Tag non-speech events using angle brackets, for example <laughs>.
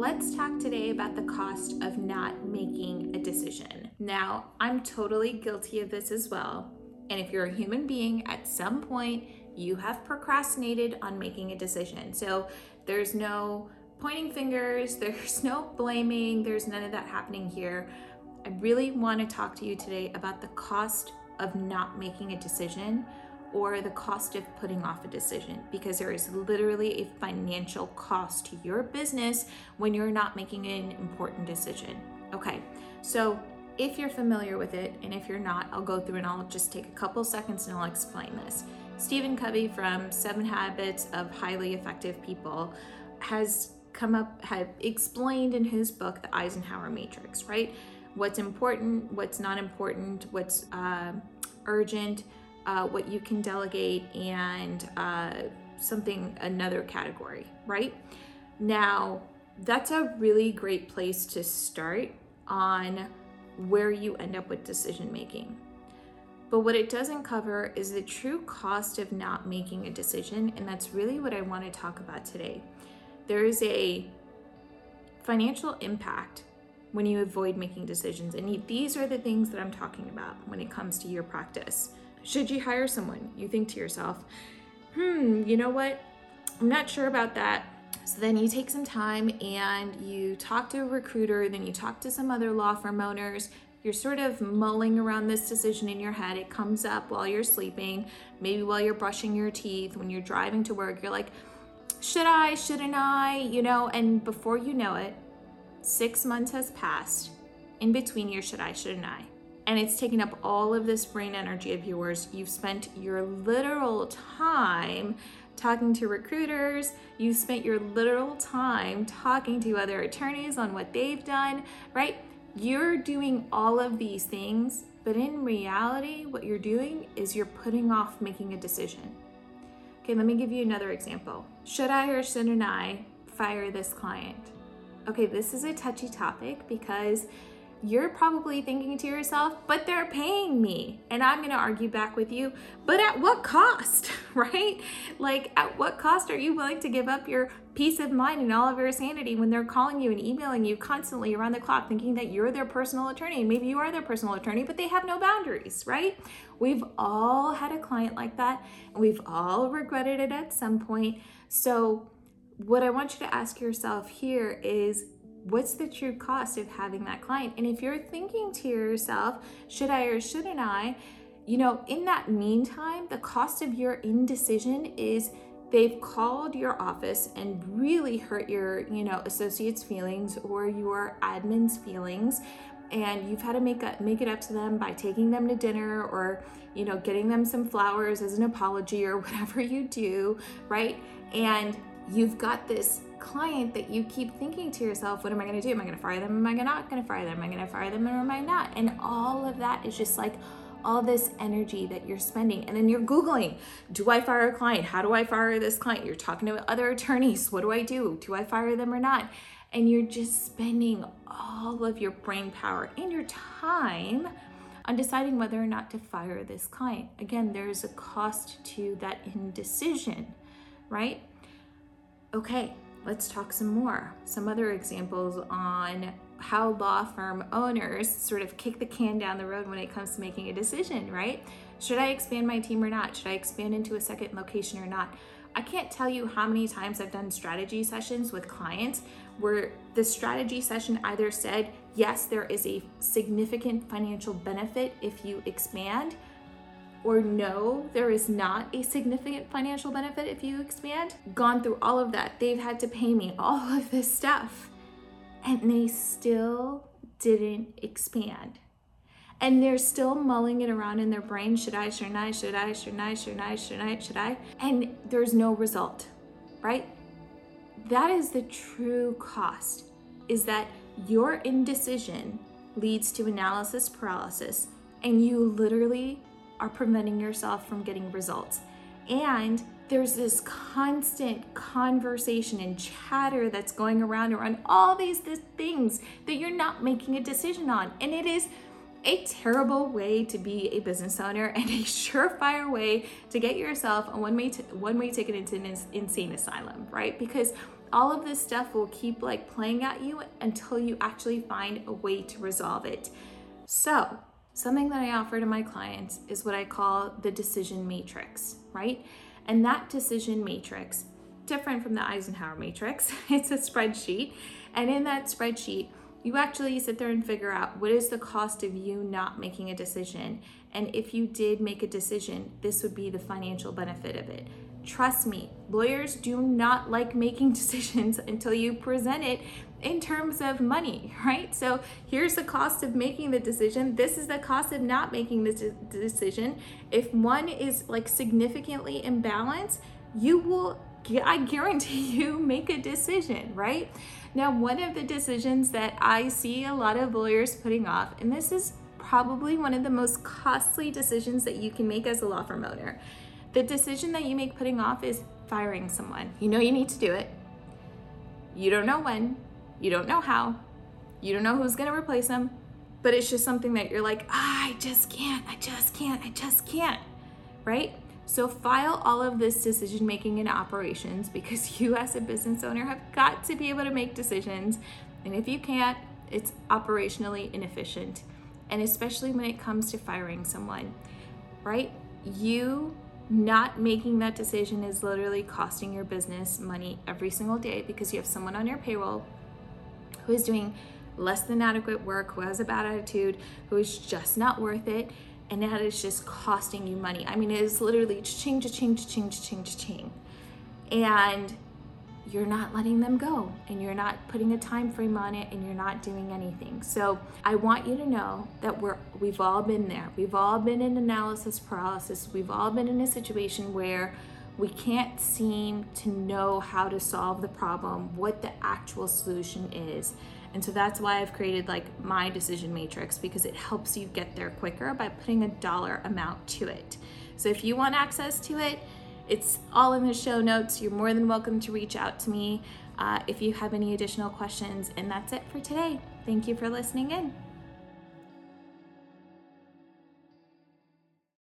let's talk today about the cost of not making a decision. Now, I'm totally guilty of this as well. And if you're a human being, at some point, you have procrastinated on making a decision. So there's no pointing fingers, <laughs> there's no blaming, there's none of that happening here. I really want to talk to you today about the cost of not making a decision or the cost of putting off a decision because there is literally a financial cost to your business when you're not making an important decision. Okay, so if you're familiar with it, and if you're not, I'll go through and I'll just take a couple seconds and I'll explain this. Stephen Covey from Seven Habits of Highly Effective People has come up, had explained in his book, The Eisenhower Matrix, right? What's important, what's not important, what's uh, urgent, uh, what you can delegate, and uh, something, another category, right? Now, that's a really great place to start on where you end up with decision making. But what it doesn't cover is the true cost of not making a decision, and that's really what I want to talk about today. There is a financial impact when you avoid making decisions, and these are the things that I'm talking about when it comes to your practice. Should you hire someone? You think to yourself, hmm, you know what? I'm not sure about that. So then you take some time and you talk to a recruiter, then you talk to some other law firm owners. You're sort of mulling around this decision in your head. It comes up while you're sleeping, maybe while you're brushing your teeth, when you're driving to work. You're like, should I, shouldn't I? You know, and before you know it, six months has passed in between your should I, shouldn't I. And it's taking up all of this brain energy of yours. You've spent your literal time talking to recruiters. you've spent your literal time talking to other attorneys on what they've done, right? You're doing all of these things, but in reality, what you're doing is you're putting off making a decision. Okay, let me give you another example. Should I or shouldn't I fire this client? Okay, this is a touchy topic because you're probably thinking to yourself, but they're paying me. And I'm going to argue back with you, but at what cost, <laughs> right? Like, at what cost are you willing to give up your peace of mind and all of your sanity when they're calling you and emailing you constantly around the clock, thinking that you're their personal attorney? Maybe you are their personal attorney, but they have no boundaries, right? We've all had a client like that, and we've all regretted it at some point. So, what I want you to ask yourself here is what's the true cost of having that client? And if you're thinking to yourself, should I or shouldn't I? You know, in that meantime, the cost of your indecision is they've called your office and really hurt your, you know, associates' feelings or your admin's feelings and you've had to make up, make it up to them by taking them to dinner or you know getting them some flowers as an apology or <laughs> whatever you do right and you've got this client that you keep thinking to yourself, what am I going to do? Am I going to fire them? Am I not going to fire them? Am I going to fire them or am I not? And all of that is just like all this energy that you're spending. And then you're Googling, do I fire a client? How do I fire this client? You're talking to other attorneys. What do I do? Do I fire them or not? And you're just spending all of your brain power and your time on deciding whether or not to fire this client. Again, there's a cost to that indecision, right? Okay, let's talk some more. Some other examples on how law firm owners sort of kick the can down the road when it comes to making a decision, right? Should I expand my team or not? Should I expand into a second location or not? I can't tell you how many times I've done strategy sessions with clients where the strategy session either said, yes, there is a significant financial benefit if you expand, or no, there is not a significant financial benefit if you expand, gone through all of that. They've had to pay me <laughs> all of this stuff, and they still didn't expand. And they're still mulling it around in their brain should I, should I, should I, should I, should I, should I, should I? And there's no result, right? That is the true cost, is that your indecision leads to analysis paralysis, and you literally are preventing yourself from getting results. And there's this constant conversation and chatter that's going around around all these, things that you're not making a decision on. And it is a terrible way to be a business owner and a <laughs> surefire way to get yourself a one-way t- one-way ticket into an insane asylum, right? Because all of this stuff will keep like playing at you until you actually find a way to resolve it. So, something that I offer to my clients is what I call the decision matrix, right? And that decision matrix, different from the Eisenhower matrix, <laughs> it's a spreadsheet. And in that spreadsheet, you actually sit there and figure out what is the cost of you not making a decision. And if you did make a decision, this would be the financial benefit of it. Trust me, lawyers do not like making <laughs> decisions until you present it in terms of money, <laughs> right? So here's the cost of making the decision. This is the cost of not making the decision. If one is like significantly imbalanced, you will, I guarantee <laughs> you, make a decision, right? Now, one of the decisions that I see a lot of lawyers putting off, and this is probably one of the most costly decisions that you can make as a law firm owner. The decision that you make putting off is firing someone. You know you need to do it. You don't know when, you don't know how, you don't know who's gonna replace them, but it's just something that you're like, ah, I just can't, I just can't, I just can't, right? So file all of this decision making in operations <laughs> because you as a business owner have got to be able to make decisions. And if you can't, it's operationally inefficient. And especially when it comes to firing someone, right? You not making that decision is literally costing your business money every single day because you have someone on your payroll who is doing less than adequate work, who has a bad attitude, who is just not worth it and that is just costing you money. I mean, it is literally ching, ching, ching, ching, ching, and you're not letting them go and you're not putting a time frame on it and you're not doing anything. So I want you to know that we're we've all been there. We've all been in analysis paralysis. We've all been in a situation where we can't seem to know how to solve the problem, what the actual solution is. And so that's why I've created like my decision matrix because it helps you get there quicker by putting a dollar amount to it. So if you want access to it, it's all in the show notes. You're more than welcome to reach out to me uh, if you have any additional questions. And that's it for today. Thank you for listening in.